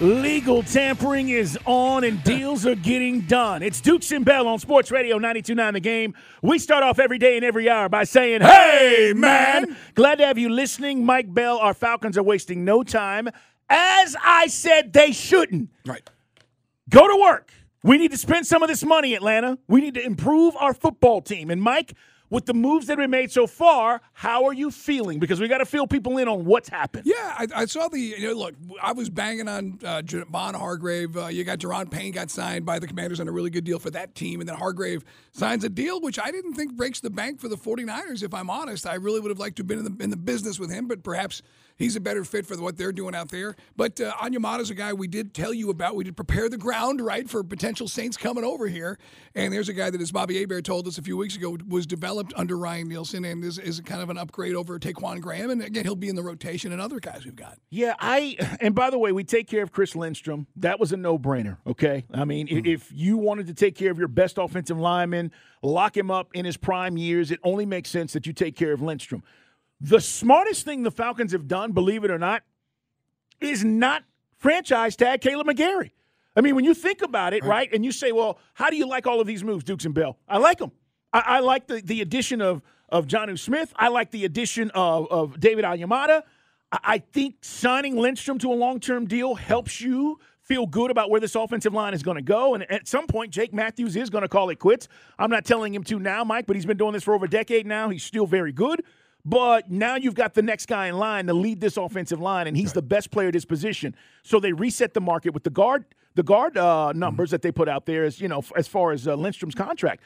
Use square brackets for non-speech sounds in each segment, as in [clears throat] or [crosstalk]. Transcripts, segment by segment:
Legal tampering is on and deals are getting done. It's Dukes and Bell on Sports Radio 929 The Game. We start off every day and every hour by saying, Hey, man! Glad to have you listening. Mike Bell, our Falcons are wasting no time. As I said, they shouldn't. Right. Go to work. We need to spend some of this money, Atlanta. We need to improve our football team. And Mike, with the moves that have been made so far, how are you feeling? Because we got to fill people in on what's happened. Yeah, I, I saw the. You know, look, I was banging on uh, Hargrave. Uh, you got Daron Payne got signed by the Commanders on a really good deal for that team, and then Hargrave signs a deal which I didn't think breaks the bank for the 49ers. If I'm honest, I really would have liked to have been in the in the business with him, but perhaps he's a better fit for what they're doing out there. But uh, Onyemata's a guy we did tell you about. We did prepare the ground, right, for potential Saints coming over here. And there's a guy that, as Bobby Hebert told us a few weeks ago, was developed under Ryan Nielsen and is, is kind of an upgrade over Ta'Quon Graham. And again, he'll be in the rotation and other guys we've got. Yeah, I and by the way, we take care of Chris Lindstrom. That was a no-brainer. Okay, I mean, mm-hmm. if you wanted to take care of your best offensive lineman, lock him up in his prime years, it only makes sense that you take care of Lindstrom. The smartest thing the Falcons have done, believe it or not, is not franchise tag Kaleb McGary. I mean, when you think about it, right. right, and you say, well, how do you like all of these moves, Dukes and Bell? I like them. I, I like the, the addition of, of Jonnu Smith. I like the addition of, of David Onyemata. I, I think signing Lindstrom to a long term deal helps you feel good about where this offensive line is going to go. And at some point, Jake Matthews is going to call it quits. I'm not telling him to now, Mike, but he's been doing this for over a decade now. He's still very good. But now you've got the next guy in line to lead this offensive line, and he's right. the best player at his position. So they reset the market with the guard, the guard uh, numbers mm-hmm. that they put out there, as you know, as far as uh, Lindstrom's contract.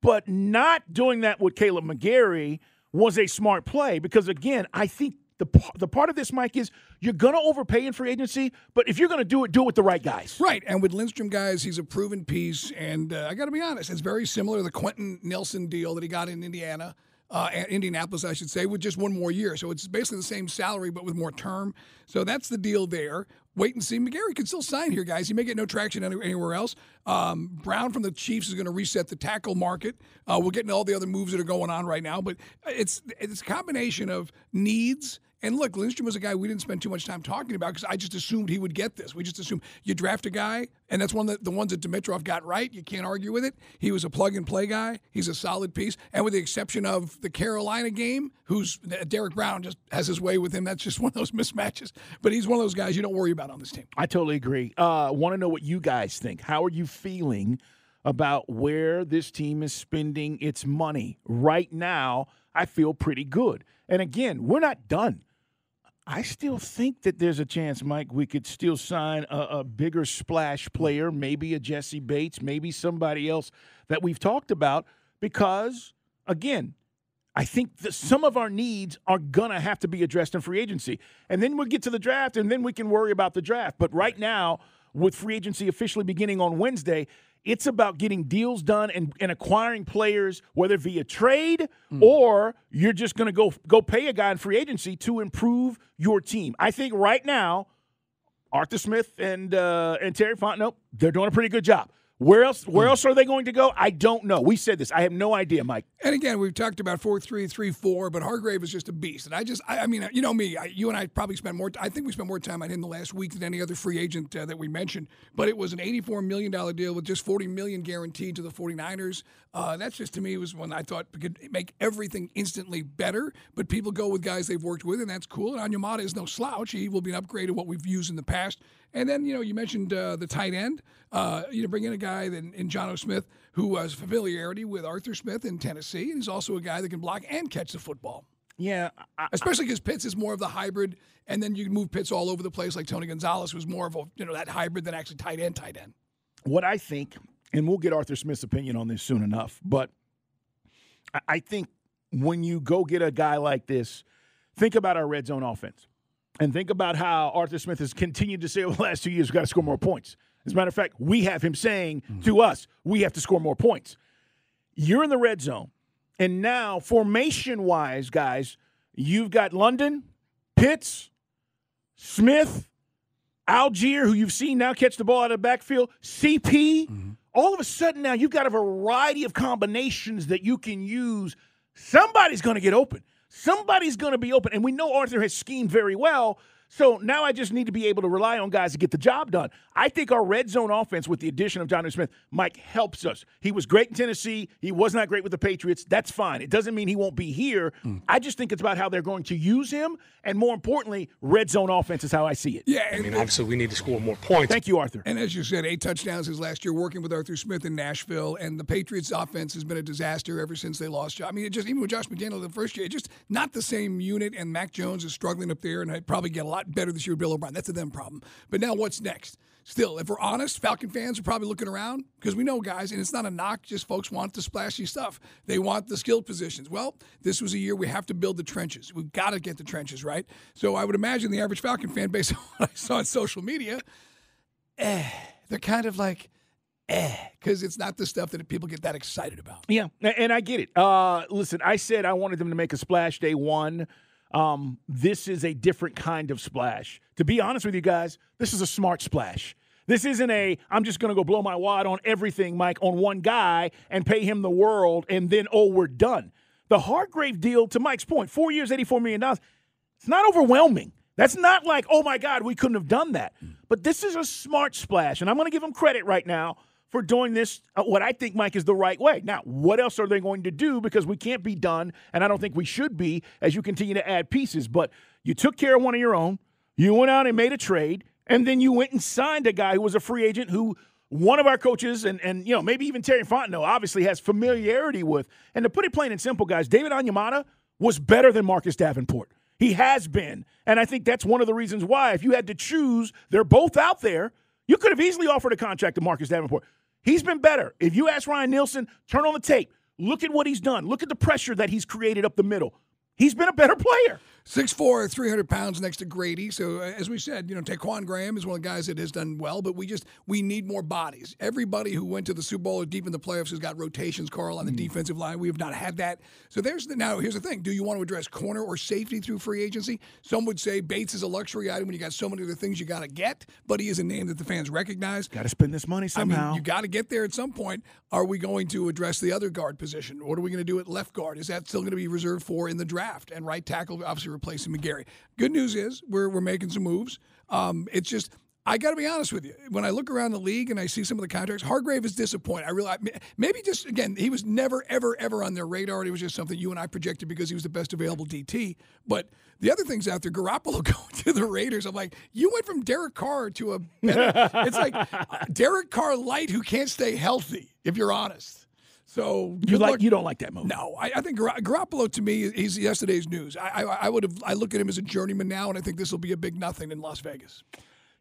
But not doing that with Kaleb McGary was a smart play because, again, I think the the part of this, Mike, is you're going to overpay in free agency, but if you're going to do it, do it with the right guys. Right. And with Lindstrom, guys, he's a proven piece. And uh, I got to be honest, it's very similar to the Quenton Nelson deal that he got in Indiana uh, Indianapolis, I should say, with just one more year. So it's basically the same salary, but with more term. So that's the deal there. Wait and see. McGary could still sign here, guys. He may get no traction anywhere else. Um, Brown from the Chiefs is going to reset the tackle market. Uh, we're getting all the other moves that are going on right now, but it's it's a combination of needs and look, Lindstrom was a guy we didn't spend too much time talking about because I just assumed he would get this. We just assumed you draft a guy, and that's one of the, the ones that Dimitroff got right. You can't argue with it. He was a plug and play guy. He's a solid piece. And with the exception of the Carolina game, who's Derrick Brown just has his way with him. That's just [laughs] one of those mismatches. But he's one of those guys you don't worry about on this team. I totally agree. Uh, Want to know what you guys think? How are you feeling about where this team is spending its money right now? I feel pretty good. And again, we're not done. I still think that there's a chance, Mike, we could still sign a, a, bigger splash player, maybe a Jessie Bates, maybe somebody else that we've talked about, because, again, I think that some of our needs are going to have to be addressed in free agency. And then we'll get to the draft, and then we can worry about the draft. But right now, with free agency officially beginning on Wednesday, it's about getting deals done and, and acquiring players, whether via trade mm. or you're just going to go go pay a guy in free agency to improve your team. I think right now, Arthur Smith and uh, and Terry Fontenot, they're doing a pretty good job. Where else? Where hmm. else are they going to go? I don't know. We said this. I have no idea, Mike. And again, we've talked about four three three four, but Hargrave is just a beast. And I just, I, I mean, you know me. I, you and I probably spent more. I think we spent more time on him the last week than any other free agent uh, that we mentioned. But it was an eighty four million dollar deal with just forty million guaranteed to the 49ers. Uh, that's just to me was one I thought could make everything instantly better. But people go with guys they've worked with, and that's cool. And Onyemata is no slouch. He will be an upgrade of what we've used in the past. And then, you know, you mentioned uh, the tight end. Uh, you know, bring in a guy in, in Jonnu Smith who has familiarity with Arthur Smith in Tennessee. And he's also a guy that can block and catch the football. Yeah, I, especially because Pitts is more of the hybrid, and then you can move Pitts all over the place, like Tony Gonzalez was more of a you know that hybrid than actually tight end, tight end. What I think, and we'll get Arthur Smith's opinion on this soon enough, but I think when you go get a guy like this, think about our red zone offense. And think about how Arthur Smith has continued to say over the last two years, we've got to score more points. As a matter of fact, we have him saying mm-hmm. to us, we have to score more points. You're in the red zone. And now, formation wise, guys, you've got London, Pitts, Smith, Allgeier, who you've seen now catch the ball out of the backfield, CP. Mm-hmm. All of a sudden now you've got a variety of combinations that you can use. Somebody's going to get open. Somebody's going to be open. And we know Arthur has schemed very well. So now I just need to be able to rely on guys to get the job done. I think our red zone offense with the addition of Jonnu Smith, Mike, helps us. He was great in Tennessee. He was not great with the Patriots. That's fine. It doesn't mean he won't be here. Mm. I just think it's about how they're going to use him. And more importantly, red zone offense is how I see it. Yeah. I mean, obviously, we need to score more points. Thank you, Arthur. And as you said, eight touchdowns his last year working with Arthur Smith in Nashville. And the Patriots offense has been a disaster ever since they lost. I mean, it just even with Josh McDaniel the first year, just not the same unit. And Mac Jones is struggling up there. And I probably get a lot better this year with Bill O'Brien. That's a them problem. But now what's next? Still, if we're honest, Falcon fans are probably looking around because we know, guys, and it's not a knock, just folks want the splashy stuff. They want the skilled positions. Well, this was a year we have to build the trenches. We've got to get the trenches right. So I would imagine the average Falcon fan, based [laughs] on what I saw on social media, eh, they're kind of like, eh, because it's not the stuff that people get that excited about. Yeah, and I get it. Uh, listen, I said I wanted them to make a splash day one. Um, this is a different kind of splash. To be honest with you guys, this is a smart splash. This isn't a, I'm just going to go blow my wad on everything, Mike, on one guy and pay him the world and then, oh, we're done. The Hargrave deal, to Mike's point, four years, $84 million, it's not overwhelming. That's not like, oh my God, we couldn't have done that. But this is a smart splash. And I'm going to give him credit right now for doing this, uh, what I think, Mike, is the right way. Now, what else are they going to do? Because we can't be done, and I don't think we should be as you continue to add pieces. But you took care of one of your own, you went out and made a trade, and then you went and signed a guy who was a free agent who one of our coaches and, and you know maybe even Terry Fontenot obviously has familiarity with. And to put it plain and simple, guys, David Onyemata was better than Marcus Davenport. He has been. And I think that's one of the reasons why, if you had to choose, they're both out there. You could have easily offered a contract to Marcus Davenport. He's been better. If you ask Ryan Nielsen, turn on the tape. Look at what he's done. Look at the pressure that he's created up the middle. He's been a better player. 6'4", 300 pounds next to Grady. So uh, as we said, you know, Ta'Quon Graham is one of the guys that has done well, but we just we need more bodies. Everybody who went to the Super Bowl or deep in the playoffs has got rotations, Carl, on the mm. defensive line. We have not had that. So there's the now here's the thing. Do you want to address corner or safety through free agency? Some would say Bates is a luxury item when you got so many other things you got to get, but he is a name that the fans recognize. Got to spend this money somehow. I mean, you got to get there at some point. Are we going to address the other guard position? What are we going to do at left guard? Is that still going to be reserved for in the draft? And right tackle, obviously replacing McGary. Good news is we're we're making some moves. Um, it's just I got to be honest with you. When I look around the league and I see some of the contracts, Hargrave is disappointing. I realize maybe just again he was never ever ever on their radar. It was just something you and I projected because he was the best available DT. But the other things out there, Garoppolo [laughs] going to the Raiders. I'm like, you went from Derek Carr to a. Better, it's like Derek Carr light who can't stay healthy. If you're honest. So you like you don't like that move? No, I, I think Gar- Garoppolo to me he's yesterday's news. I, I, I would have I look at him as a journeyman now, and I think this will be a big nothing in Las Vegas.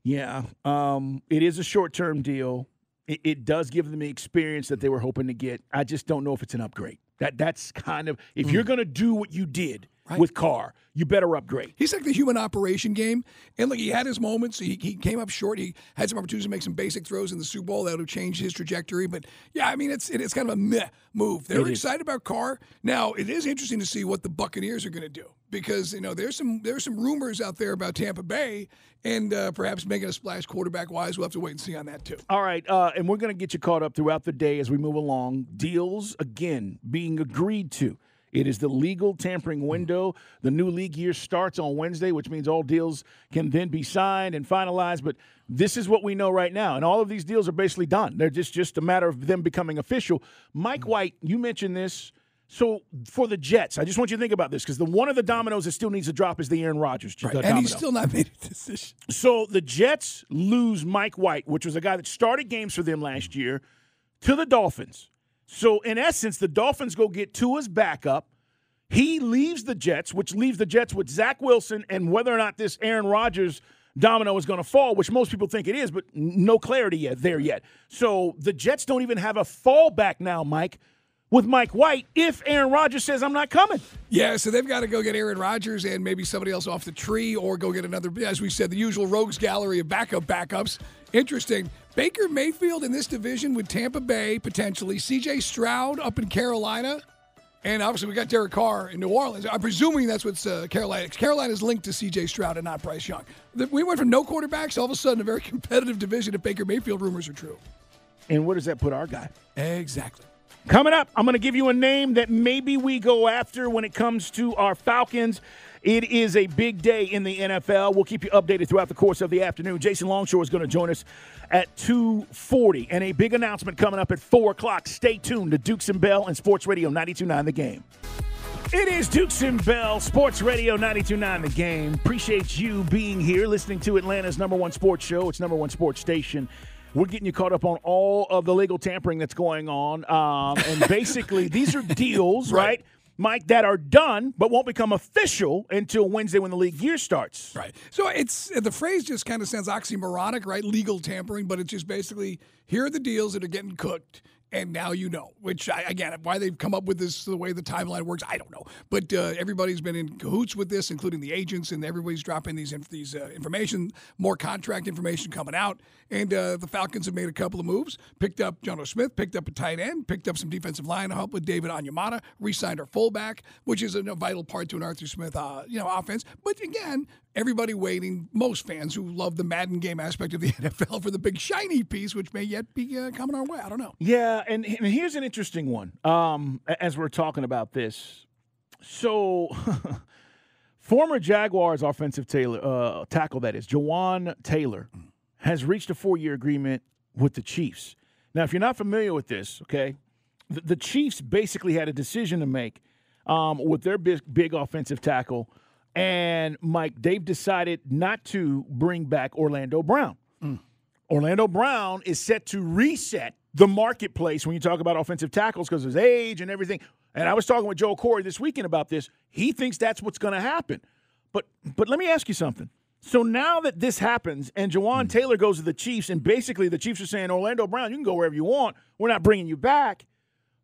Yeah, um, it is a short term deal. It, it does give them the experience that they were hoping to get. I just don't know if it's an upgrade. That that's kind of if mm. you're going to do what you did right. with Carr, you better upgrade. He's like the human operation game. And look, he had his moments. He, he came up short. He had some opportunities to make some basic throws in the Super Bowl that would have changed his trajectory. But yeah, I mean, it's it's kind of a meh move. They're excited about Carr. Now, it is interesting to see what the Buccaneers are going to do because you know there's some there's some rumors out there about Tampa Bay and uh, perhaps making a splash quarterback wise. We'll have to wait and see on that too. All right, uh, and we're going to get you caught up throughout the day as we move along. Deals again being agreed to. It is the legal tampering window. The new league year starts on Wednesday, which means all deals can then be signed and finalized. But this is what we know right now. And all of these deals are basically done. They're just, just a matter of them becoming official. Mike White, you mentioned this. So for the Jets, I just want you to think about this because the one of the dominoes that still needs to drop is the Aaron Rodgers right. and he's still not made a decision. So the Jets lose Mike White, which was a guy that started games for them last year, to the Dolphins. So in essence, the Dolphins go get Tua's backup. He leaves the Jets, which leaves the Jets with Zach Wilson and whether or not this Aaron Rodgers domino is going to fall, which most people think it is, but no clarity yet there yet. So the Jets don't even have a fallback now, Mike, with Mike White if Aaron Rodgers says I'm not coming. Yeah, so they've got to go get Aaron Rodgers and maybe somebody else off the tree or go get another, as we said, the usual rogues gallery of backup backups. Interesting. Baker Mayfield in this division with Tampa Bay potentially, CJ Stroud up in Carolina. And obviously, we got Derek Carr in New Orleans. I'm presuming that's what's uh, Carolina. Carolina's linked to C.J. Stroud and not Bryce Young. We went from no quarterbacks all of a sudden a very [laughs] competitive division if Baker Mayfield rumors are true. And where does that put our guy? Exactly. Coming up, I'm going to give you a name that maybe we go after when it comes to our Falcons. It is a big day in the NFL. We'll keep you updated throughout the course of the afternoon. Jason Longshore is going to join us at 2.40. And a big announcement coming up at 4 o'clock. Stay tuned to Dukes and Bell and Sports Radio 92.9 The Game. It is Dukes and Bell, Sports Radio 92.9 The Game. Appreciate you being here, listening to Atlanta's number one sports show. It's number one sports station. We're getting you caught up on all of the legal tampering that's going on. Um, and basically, these are [laughs] deals, right. right? Mike, that are done but won't become official until Wednesday when the league year starts. Right. So it's the phrase just kind of sounds oxymoronic, right? Legal tampering, but it's just basically here are the deals that are getting cooked and now you know. Which I, again, why they've come up with this the way the timeline works, I don't know. But uh, everybody's been in cahoots with this, including the agents, and everybody's dropping these these uh, information, more contract information coming out. And uh, the Falcons have made a couple of moves, picked up Jonnu Smith, picked up a tight end, picked up some defensive line help with David Onyemata, re-signed our fullback, which is a vital part to an Arthur Smith, uh, you know, offense. But again, everybody waiting, most fans who love the Madden game aspect of the [laughs] NFL for the big shiny piece, which may yet be uh, coming our way. I don't know. Yeah, and, and here's an interesting one um, as we're talking about this. So, [laughs] former Jaguars offensive uh, tackle, that is, Jawaan Taylor, has reached a four year agreement with the Chiefs. Now, if you're not familiar with this, okay, the, the Chiefs basically had a decision to make um, with their big, big offensive tackle – and Mike, they've decided not to bring back Orlando Brown. Mm. Orlando Brown is set to reset the marketplace when you talk about offensive tackles because of his age and everything. And I was talking with Joe Corey this weekend about this. He thinks that's what's going to happen. But but let me ask you something. So now that this happens and Jawaan mm. Taylor goes to the Chiefs, and basically the Chiefs are saying, Orlando Brown, you can go wherever you want. We're not bringing you back.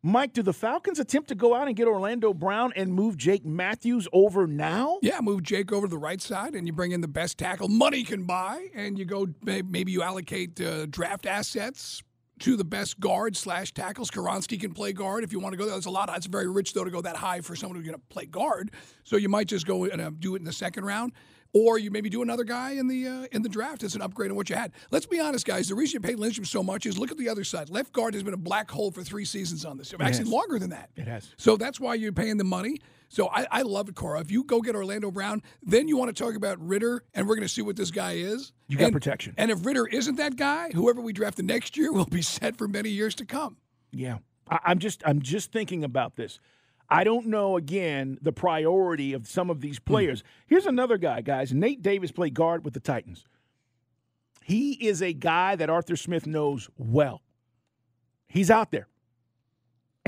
Mike, do the Falcons attempt to go out and get Orlando Brown and move Jake Matthews over now? Yeah, move Jake over to the right side, and you bring in the best tackle money can buy, and you go maybe you allocate uh, draft assets to the best guard slash tackles. Skoronski can play guard if you want to go there. That's a lot. It's very rich though to go that high for someone who's going to play guard. So you might just go and uh, do it in the second round or you maybe do another guy in the uh, in the draft as an upgrade on what you had. Let's be honest, guys. The reason you paid Lindstrom so much is look at the other side. Left guard has been a black hole for three seasons on this. Actually, longer than that. It has. So that's why you're paying the money. So I, I love it, Cora. If you go get Orlando Brown, then you want to talk about Ritter, and we're going to see what this guy is. You got and, protection. And if Ritter isn't that guy, whoever we draft the next year will be [laughs] set for many years to come. Yeah, I, I'm just I'm just thinking about this. I don't know, again, the priority of some of these hmm. players. Here's another guy, guys. Nate Davis played guard with the Titans. He is a guy that Arthur Smith knows well. He's out there.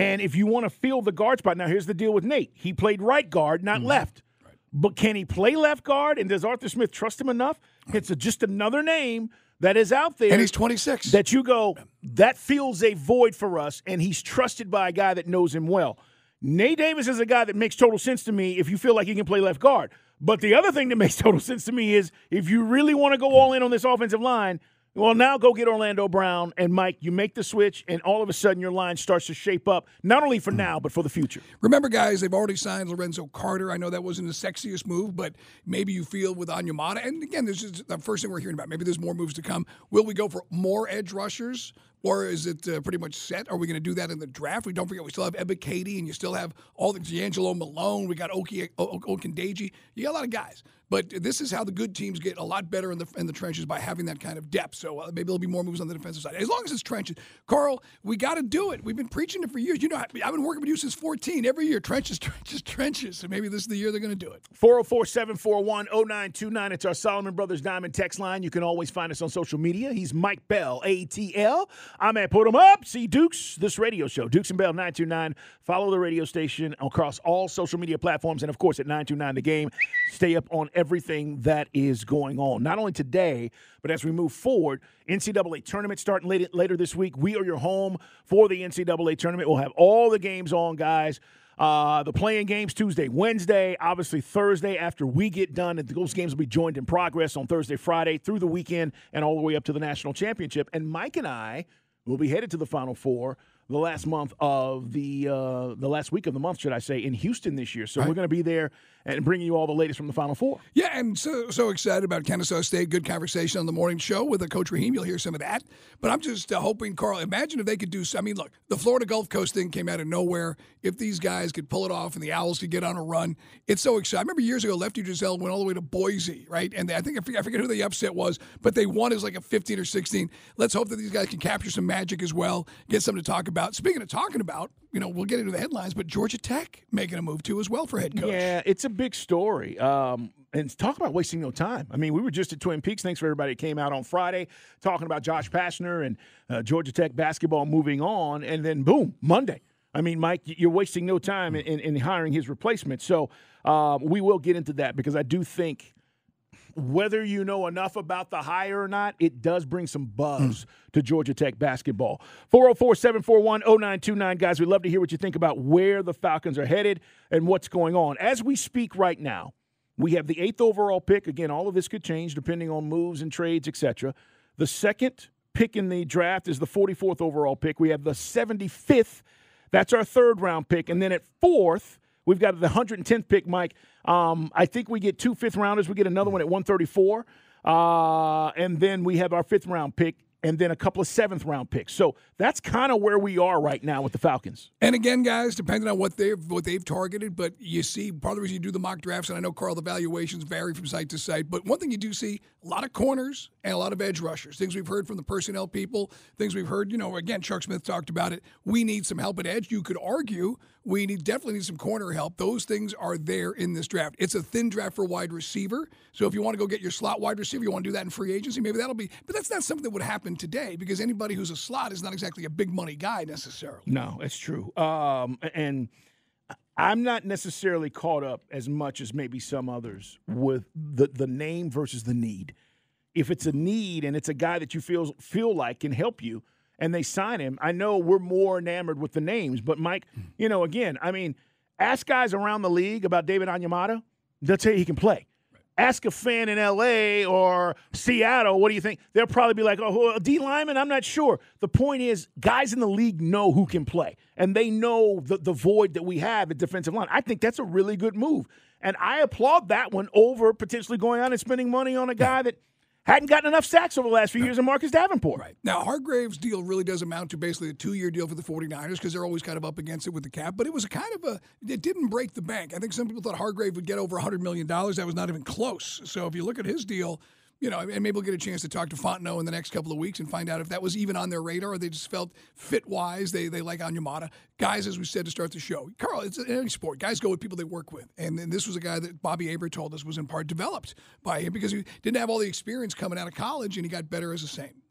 And if you want to fill the guard spot, now here's the deal with Nate. He played right guard, not mm-hmm. left. Right. But can he play left guard? And does Arthur Smith trust him enough? It's a, just another name that is out there. And he's 26. That you go, that fills a void for us, and he's trusted by a guy that knows him well. Nate Davis is a guy that makes total sense to me if you feel like he can play left guard. But the other thing that [laughs] makes total sense to me is if you really want to go all in on this offensive line, well, now go get Orlando Brown and Mike. You make the switch, and all of a sudden your line starts to shape up, not only for now, but for the future. Remember, guys, they've already signed Lorenzo Carter. I know that wasn't the sexiest move, but maybe you feel with Onyemata. And again, this is the first thing we're hearing about. Maybe there's more moves to come. Will we go for more edge rushers? Or is it uh, pretty much set? Are we going to do that in the draft? We don't forget we still have Ebiketie and you still have all the D'Angelo Malone. We got Oki Ogundeji. You got a lot of guys. But this is how the good teams get a lot better in the in the trenches by having that kind of depth. So uh, maybe there'll be more moves on the defensive side. As long as it's trenches. Carl, we got to do it. We've been preaching it for years. You know, I've been working with you since 14. Every year, trenches, [laughs] trenches, trenches. So maybe this is the year they're going to do it. 404 741 0929. It's our Solomon Brothers Diamond text line. You can always find us on social media. He's Mike Bell, ATL. I'm at Put 'em Up. See Dukes, this radio show, Dukes and Bell 929. Follow the radio station across all social media platforms. And of course, at 929 The Game, stay up on everything that is going on. Not only today, but as we move forward, NCAA tournament starting later, later this week. We are your home for the NCAA tournament. We'll have all the games on, guys. Uh, the playing games Tuesday, Wednesday, obviously Thursday after we get done. And those games will be joined in progress on Thursday, Friday, through the weekend, and all the way up to the national championship. And Mike and I will be headed to the Final Four the last month of the uh, the last week of the month, should I say, in Houston this year. So right. we're going to be there and bringing you all the latest from the Final Four. Yeah, and so so excited about Kennesaw State. Good conversation on the morning show with Coach Raheem. You'll hear some of that. But I'm just uh, hoping, Carl. Imagine if they could do. I mean, look, the Florida Gulf Coast thing came out of nowhere. If these guys could pull it off and the Owls could get on a run, it's so exciting. I remember years ago, Lefty Driesell went all the way to Boise, right? And they, I think I forget, I forget who the upset was, but they won as like a 15 or 16. Let's hope that these guys can capture some magic as well. Get something to talk about. Speaking of talking about, you know, we'll get into the headlines, but Georgia Tech making a move too as well for head coach. Yeah, it's a big story. Um, and talk about wasting no time. I mean, we were just at Twin Peaks. Thanks for everybody that came out on Friday talking about Josh Pastner and uh, Georgia Tech basketball moving on, and then boom, Monday. I mean, Mike, you're wasting no time in, in, in hiring his replacement. So uh, we will get into that because I do think whether you know enough about the hire or not, it does bring some buzz mm. to Georgia Tech basketball. 404 741 0929. Guys, we'd love to hear what you think about where the Falcons are headed and what's going on. As we speak right now, we have the eighth overall pick. Again, all of this could change depending on moves and trades, etc. The second pick in the draft is the 44th overall pick. We have the 75th. That's our third round pick. And then at fourth, We've got the 110th pick, Mike. Um, I think we get two fifth rounders. We get another one at 134. Uh, and then we have our fifth round pick and then a couple of seventh round picks. So that's kind of where we are right now with the Falcons. And again, guys, depending on what they've what they've targeted, but you see part of the reason you do the mock drafts, and I know Carl, the valuations vary from site to site, but one thing you do see a lot of corners and a lot of edge rushers. Things we've heard from the personnel people, things we've heard, you know, again, Chuck Smith talked about it. We need some help at edge. You could argue we need definitely need some corner help. Those things are there in this draft. It's a thin draft for wide receiver. So if you want to go get your slot wide receiver, you want to do that in free agency, maybe that'll be but that's not something that would happen today because anybody who's a slot is not exactly a big money guy necessarily. No, it's true. Um, and I'm not necessarily caught up as much as maybe some others with the the name versus the need. If it's a need and it's a guy that you feel feel like can help you, and they sign him, I know we're more enamored with the names. But Mike, you know, again, I mean, ask guys around the league about David Onyemata, they'll tell you he can play. Ask a fan in LA or Seattle, what do you think? They'll probably be like, oh, D Lyman, I'm not sure. The point is, guys in the league know who can play, and they know the, the void that we have at defensive line. I think that's a really good move. And I applaud that one over potentially going out and spending money on a guy that hadn't gotten enough sacks over the last few years in Marcus Davenport. Right. Now, Hargrave's deal really does amount to basically a two year deal for the 49ers because they're always kind of up against it with the cap, but it was a kind of a, it didn't break the bank. I think some people thought Hargrave would get over $100 million. That was not even close. So if you look at his deal, you know, and maybe we'll get a chance to talk to Fontenot in the next couple of weeks and find out if that was even on their radar or they just felt fit wise. They they like Onyemata. Guys, as we said to start the show, Carl, it's in any sport. Guys go with people they work with. And, and this was a guy that Bobby Hebert told us was in part developed by him because he didn't have all the experience coming out of college and he got better as a same.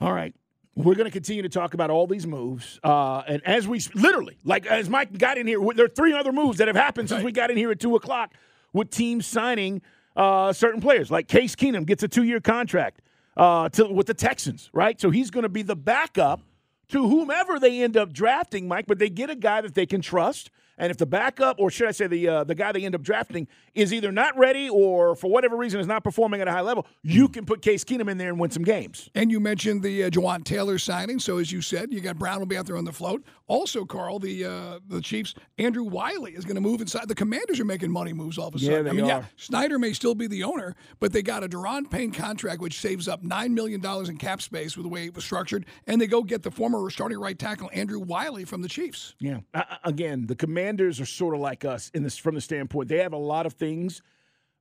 All right. We're going to continue to talk about all these moves. Uh, and as we literally, like as Mike got in here, there are three other moves that have happened since right. we got in here at 2 o'clock with teams signing – uh, certain players. Like Case Keenum gets a two year contract uh, to, with the Texans, right? So he's going to be the backup to whomever they end up drafting, Mike, but they get a guy that they can trust and if the backup, or should I say the uh, the guy they end up drafting, is either not ready or for whatever reason is not performing at a high level, you can put Case Keenum in there and win some games. And you mentioned the uh, Jawaan Taylor signing. So as you said, you got Brown will be out there on the float. Also, Carl, the uh, the Chiefs, Andrew Wylie is going to move inside. The Commanders are making money moves all of a sudden. Yeah, they I mean, are. yeah, Snyder may still be the owner, but they got a Daron Payne contract which saves up nine million dollars in cap space with the way it was structured, and they go get the former starting right tackle Andrew Wylie from the Chiefs. Yeah. Uh, again, the Commanders are sort of like us in this from the standpoint they have a lot of things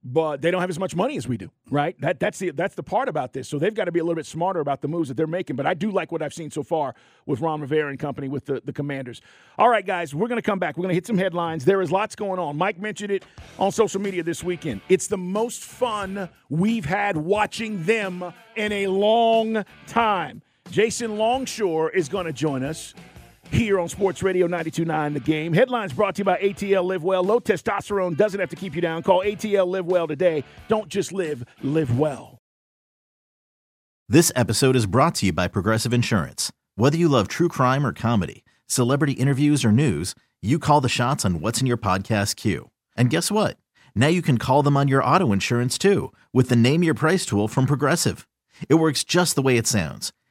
but they don't have as much money as we do, right? That that's the that's the part about this. So they've got to be a little bit smarter about the moves that they're making. But I do like what I've seen so far with Ron Rivera and company with the, the Commanders. All right, guys, we're going to come back. We're going to hit some headlines. There is lots going on. Mike mentioned it on social media this weekend. It's the most fun we've had watching them in a long time. Jason Longshore is going to join us here on Sports Radio 92.9 The Game. Headlines brought to you by ATL Live Well. Low testosterone doesn't have to keep you down. Call ATL Live Well today. Don't just live, live well. This episode is brought to you by Progressive Insurance. Whether you love true crime or comedy, celebrity interviews or news, you call the shots on what's in your podcast queue. And guess what? Now you can call them on your auto insurance too with the Name Your Price tool from Progressive. It works just the way it sounds.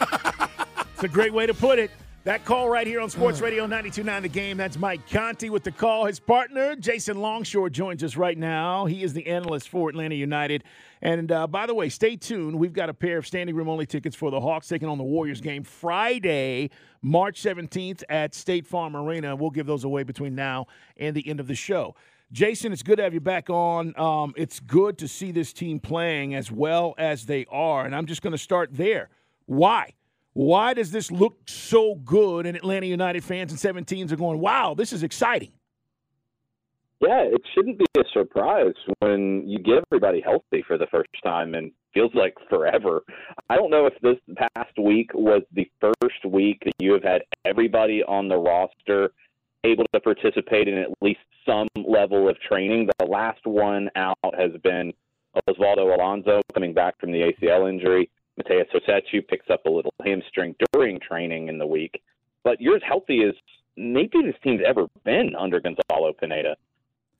It's a great way to put it. That call right here on Sports Radio 92.9 The Game. That's Mike Conti with the call. His partner, Jason Longshore, joins us right now. He is the analyst for Atlanta United. And uh, by the way, stay tuned. We've got a pair of standing room only tickets for the Hawks taking on the Warriors game Friday, March 17th at State Farm Arena. We'll give those away between now and the end of the show. Jason, it's good to have you back on. Um, it's good to see this team playing as well as they are. And I'm just going to start there. Why? Why does this look so good? And Atlanta United fans and 17s are going, wow, this is exciting. Yeah, it shouldn't be a surprise when you get everybody healthy for the first time and feels like forever. I don't know if this past week was the first week that you have had everybody on the roster able to participate in at least some level of training. The last one out has been Osvaldo Alonso coming back from the ACL injury. Matheus Rossetto picks up a little hamstring during training in the week. But you're as healthy as maybe this team's ever been under Gonzalo Pineda.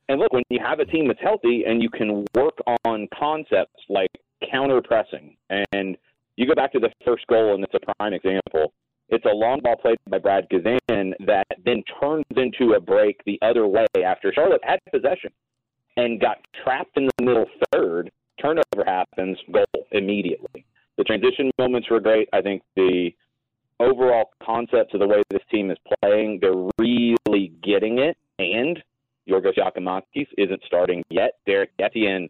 And look, when you have a team that's healthy and you can work on concepts like counter pressing, and you go back to the first goal, and it's a prime example. It's a long ball played by Brad Guzan that then turns into a break the other way after Charlotte had possession and got trapped in the middle third. Turnover happens, goal immediately the transition moments were great. I think the overall concept of the way this team is playing, they're really getting it. And Giorgos Giakoumakis isn't starting yet. Derrick Etienne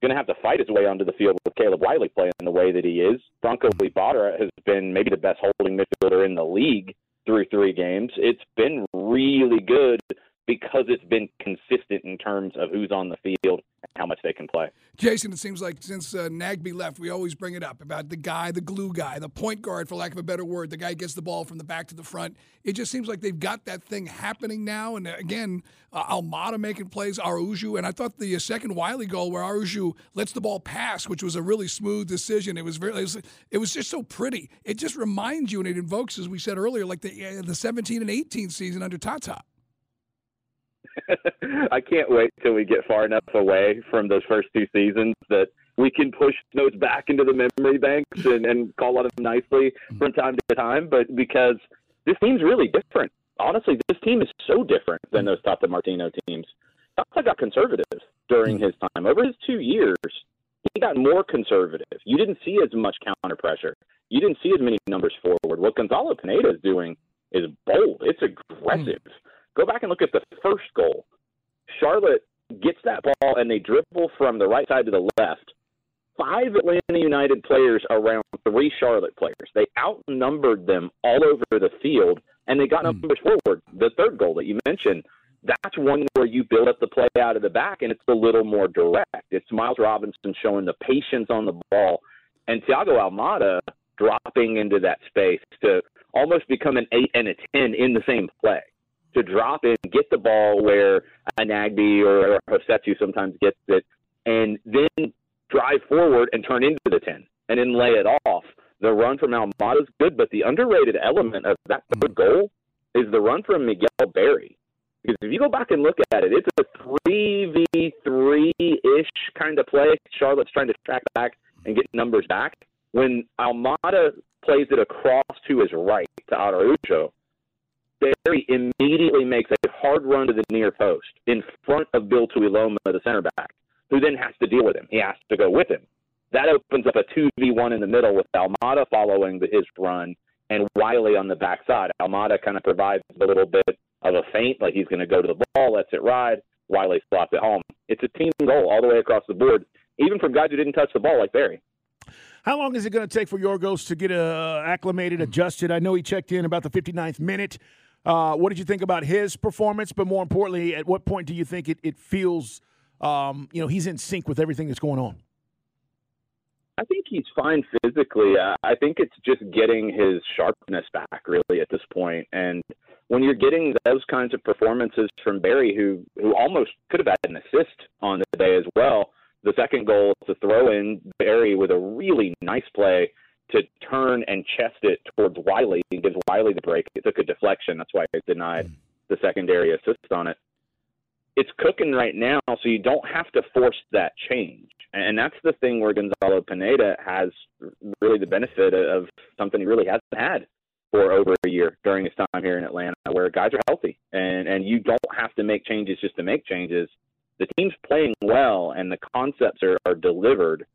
going to have to fight his way onto the field with Caleb Wiley playing the way that he is. Franco Ibarra has been maybe the best holding midfielder in the league through three games. It's been really good because it's been consistent in terms of who's on the field and how much they can play. Jason, it seems like since uh, Nagbe left, we always bring it up about the guy, the glue guy, the point guard, for lack of a better word, the guy gets the ball from the back to the front. It just seems like they've got that thing happening now. And uh, again, uh, Almada making plays, Araujo, and I thought the uh, second Wiley goal where Araujo lets the ball pass, which was a really smooth decision. It was very, it was, it was just so pretty. It just reminds you, and it invokes, as we said earlier, like the uh, the 17 and 18 season under Tata. [laughs] I can't wait till we get far enough away from those first two seasons that we can push those back into the memory banks and, and call on them nicely from time to time. But because this team's really different. Honestly, this team is so different than those Tata Martino teams. Tata got conservative during his time. Over his two years, he got more conservative. You didn't see as much counter pressure. You didn't see as many numbers forward. What Gonzalo Pineda is doing is bold. It's aggressive. Mm. Go back and look at the first goal. Charlotte gets that ball and they dribble from the right side to the left. Five Atlanta United players around three Charlotte players. They outnumbered them all over the field, and they got Hmm. numbers forward. The third goal that you mentioned, that's one where you build up the play out of the back, and it's a little more direct. It's Miles Robinson showing the patience on the ball, and Thiago Almada dropping into that space to almost become an eight and a ten in the same play. To drop in, get the ball where a Nagbe or Rossetto sometimes gets it, and then drive forward and turn into the ten, and then lay it off. The run from Almada is good, but the underrated element of that hmm. third goal is the run from Miguel Berry. Because if you go back and look at it, it's a three v three ish kind of play. Charlotte's trying to track back and get numbers back. When Almada plays it across to his right to Araujo, Berry immediately makes a hard run to the near post in front of Bill Tuiloma, the center back, who then has to deal with him. He has to go with him. That opens up a 2v1 in the middle with Almada following his run and Wiley on the backside. Almada kind of provides a little bit of a feint, like he's going to go to the ball, lets it ride. Wiley slots it home. It's a team goal all the way across the board, even from guys who didn't touch the ball like Berry. How long is it going to take for Yorgos to get uh, acclimated, adjusted? I know he checked in about the 59th minute. Uh, what did you think about his performance? But more importantly, at what point do you think it, it feels, um, you know, he's in sync with everything that's going on? I think he's fine physically. Uh, I think it's just getting his sharpness back, really, at this point. And when you're getting those kinds of performances from Berry, who who almost could have had an assist on the day as well, the second goal to throw in Berry with a really nice play to turn and chest it towards Wiley and gives Wiley the break. It took a deflection. That's why it denied hmm. the secondary assist on it. It's cooking right now, so you don't have to force that change. And that's the thing where Gonzalo Pineda has really the benefit of something he really hasn't had for over a year during his time here in Atlanta, where guys are healthy and, and you don't have to make changes just to make changes. The team's playing well and the concepts are, are delivered,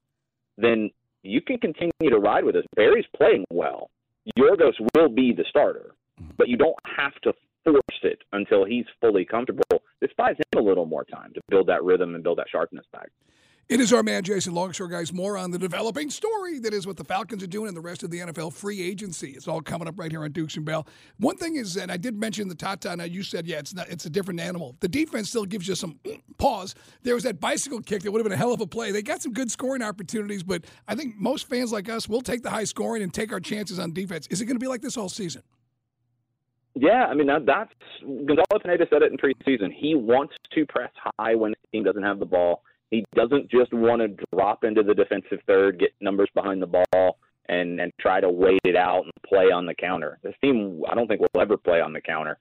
then you can continue to ride with us. Berry's playing well. Yorgos will be the starter, mm-hmm. but you don't have to force it until he's fully comfortable. This buys him a little more time to build that rhythm and build that sharpness back. It is our man Jason Longshore, guys. More on the developing story that is what the Falcons are doing and the rest of the NFL free agency. It's all coming up right here on Dukes and Bell. One thing is, and I did mention the Tata. Now you said, yeah, it's not. It's a different animal. The defense still gives you some [clears throat] pause. There was that bicycle kick that would have been a hell of a play. They got some good scoring opportunities, but I think most fans like us will take the high scoring and take our chances on defense. Is it going to be like this all season? Yeah, I mean that, that's Gonzalo Pineda said it in preseason. He wants to press high when the team doesn't have the ball. He doesn't just want to drop into the defensive third, get numbers behind the ball, and and try to wait it out and play on the counter. This team, I don't think will ever play on the counter,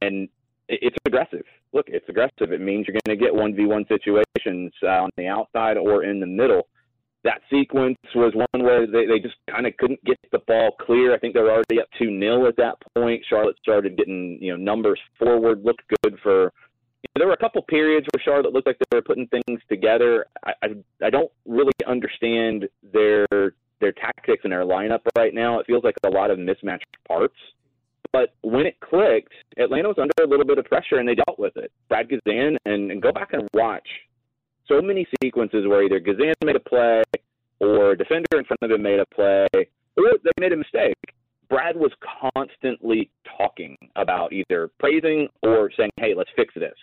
and it's aggressive. Look, it's aggressive. It means you're going to get one v one situations uh, on the outside or in the middle. That sequence was one where they, they just kind of couldn't get the ball clear. I think they were already up two 0 at that point. Charlotte started getting you know numbers forward, looked good for there were a couple periods where Charlotte looked like they were putting things together. I, I I don't really understand their their tactics and their lineup right now. It feels like a lot of mismatched parts. But when it clicked, Atlanta was under a little bit of pressure and they dealt with it. Brad Guzan and, and go back and watch so many sequences where either Guzan made a play or a defender in front of him made a play or they made a mistake. Brad was constantly talking about either praising or saying, "Hey, let's fix this."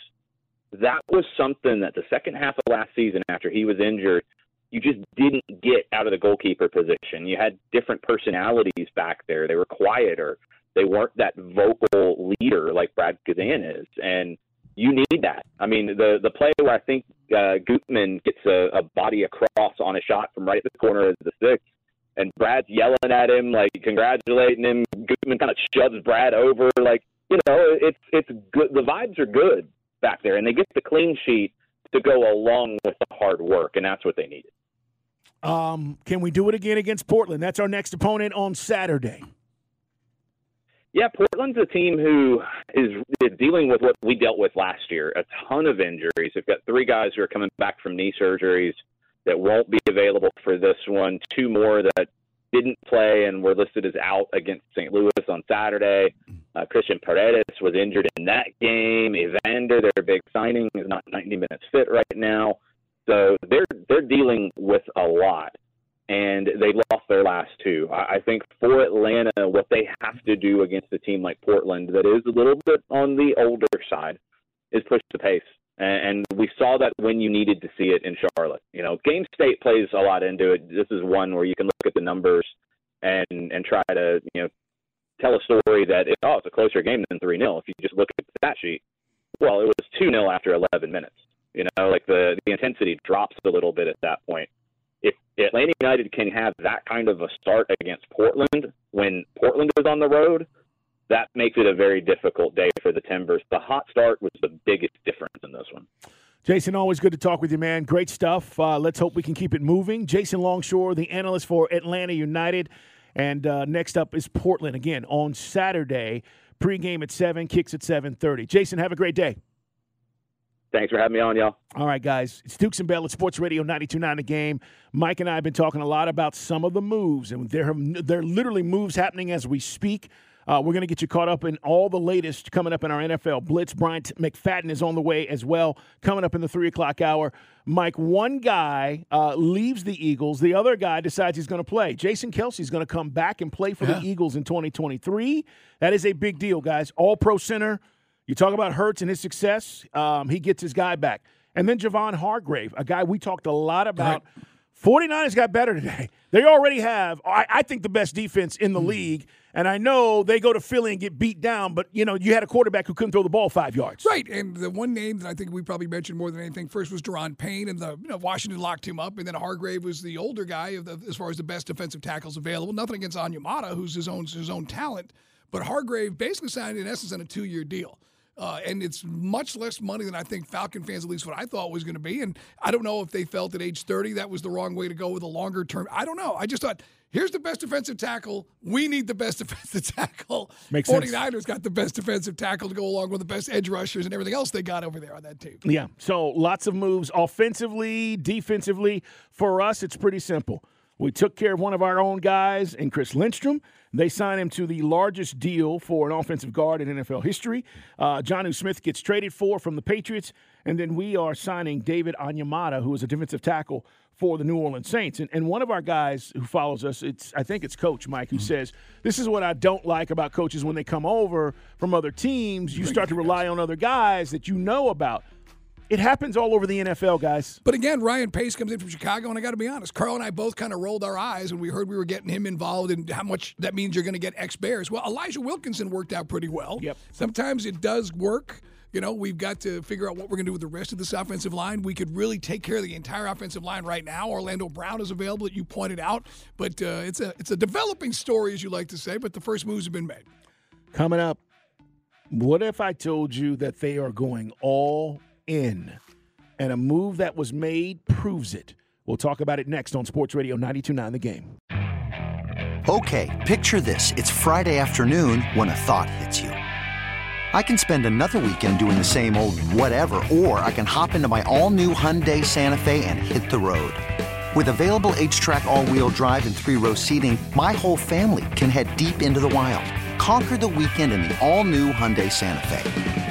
That was something that the second half of last season, after he was injured, you just didn't get out of the goalkeeper position. You had different personalities back there. They were quieter. They weren't that vocal leader like Brad Guzan is, and you need that. I mean, the the play where I think uh, Gutman gets a, a body across on a shot from right at the corner of the six and Brad's yelling at him, like congratulating him. Gutman kind of shoves Brad over, like you know, it's it's good. The vibes are good back there, and they get the clean sheet to go along with the hard work, and that's what they needed. Um, can we do it again against Portland? That's our next opponent on Saturday. Yeah, Portland's a team who is, is dealing with what we dealt with last year a ton of injuries. They've got three guys who are coming back from knee surgeries that won't be available for this one, two more that didn't play and were listed as out against St. Louis on Saturday. Uh, Cristhian Paredes was injured in that game. Evander, their big signing, is not 90 minutes fit right now. So they're they're dealing with a lot. and they lost their last two. I, I think for Atlanta, what they have to do against a team like Portland that is a little bit on the older side is push the pace. And, we saw that when you needed to see it in Charlotte. You know, game state plays a lot into it. This is one where you can look at the numbers and and try to you know tell a story that it, oh it's a closer game than three 0 If you just look at the stat sheet, well it was two 0 after 11 minutes. You know, like the the intensity drops a little bit at that point if Atlanta United can have that kind of a start against Portland when Portland is on the road, that makes it a very difficult day for the Timbers. The hot start was the biggest difference in this one. Jason, always good to talk with you, man. Great stuff. Uh, let's hope we can keep it moving. Jason Longshore, the analyst for Atlanta United. And uh, next up is Portland again on Saturday. Pregame at 7, kicks at 7.30. Jason, have a great day. Thanks for having me on, y'all. All right, guys. It's Dukes and Bell at Sports Radio 92.9 The Game. Mike and I have been talking a lot about some of the moves, and there are, there are literally moves happening as we speak. Uh, we're going to get you caught up in all the latest coming up in our NFL Blitz. Bryant McFadden is on the way as well, coming up in the 3 o'clock hour. Mike, one guy uh, leaves the Eagles. The other guy decides he's going to play. Jason Kelce is going to come back and play for yeah. the Eagles in 2023. That is a big deal, guys. All pro center – you talk about Hurts and his success. Um, he gets his guy back. And then Javon Hargrave, a guy we talked a lot about. Right. 49ers got better today. They already have, I, I, think, the best defense in the mm. league. And I know they go to Philly and get beat down, but, you know, you had a quarterback who couldn't throw the ball five yards. Right. And the one name that I think we probably mentioned more than anything first was Daron Payne, and the you know, Washington locked him up. And then Hargrave was the older guy the, as far as the best defensive tackles available. Nothing against Onyemata, who's his own, his own talent. But Hargrave basically signed, in essence, on a two year deal. Uh, and it's much less money than I think Falcon fans, at least what I thought was going to be. And I don't know if they felt at age 30 that was the wrong way to go with a longer term. I don't know. I just thought, here's the best defensive tackle. We need the best [laughs] defensive tackle. Makes 49ers sense. got the best defensive tackle to go along with the best edge rushers and everything else they got over there on that team. Yeah. So lots of moves offensively, defensively. For us, it's pretty simple. We took care of one of our own guys in Chris Lindstrom. They sign him to the largest deal for an offensive guard in NFL history. Uh, Jonnu Smith gets traded for from the Patriots, and then we are signing David Onyemata, who is a defensive tackle for the New Orleans Saints. And, and one of our guys who follows us, it's I think it's Coach Mike, who mm-hmm. says this is what I don't like about coaches when they come over from other teams. You start to rely on other guys that you know about. It happens all over the NFL, guys. But again, Ryan Pace comes in from Chicago, and I got to be honest, Carl and I both kind of rolled our eyes when we heard we were getting him involved and how much that means you're going to get ex Bears. Well, Elijah Wilkinson worked out pretty well. Yep. Sometimes it does work. You know, we've got to figure out what we're going to do with the rest of this offensive line. We could really take care of the entire offensive line right now. Orlando Brown is available, that you pointed out, but uh, it's a it's a developing story, as you like to say. But the first moves have been made. Coming up, what if I told you that they are going all in? and a move that was made proves it. We'll talk about it next on Sports Radio 929 The Game. Okay, picture this. It's Friday afternoon when a thought hits you. I can spend another weekend doing the same old whatever, or I can hop into my all new Hyundai Santa Fe and hit the road. With available HTRAC, all wheel drive, and three row seating, my whole family can head deep into the wild. Conquer the weekend in the all new Hyundai Santa Fe.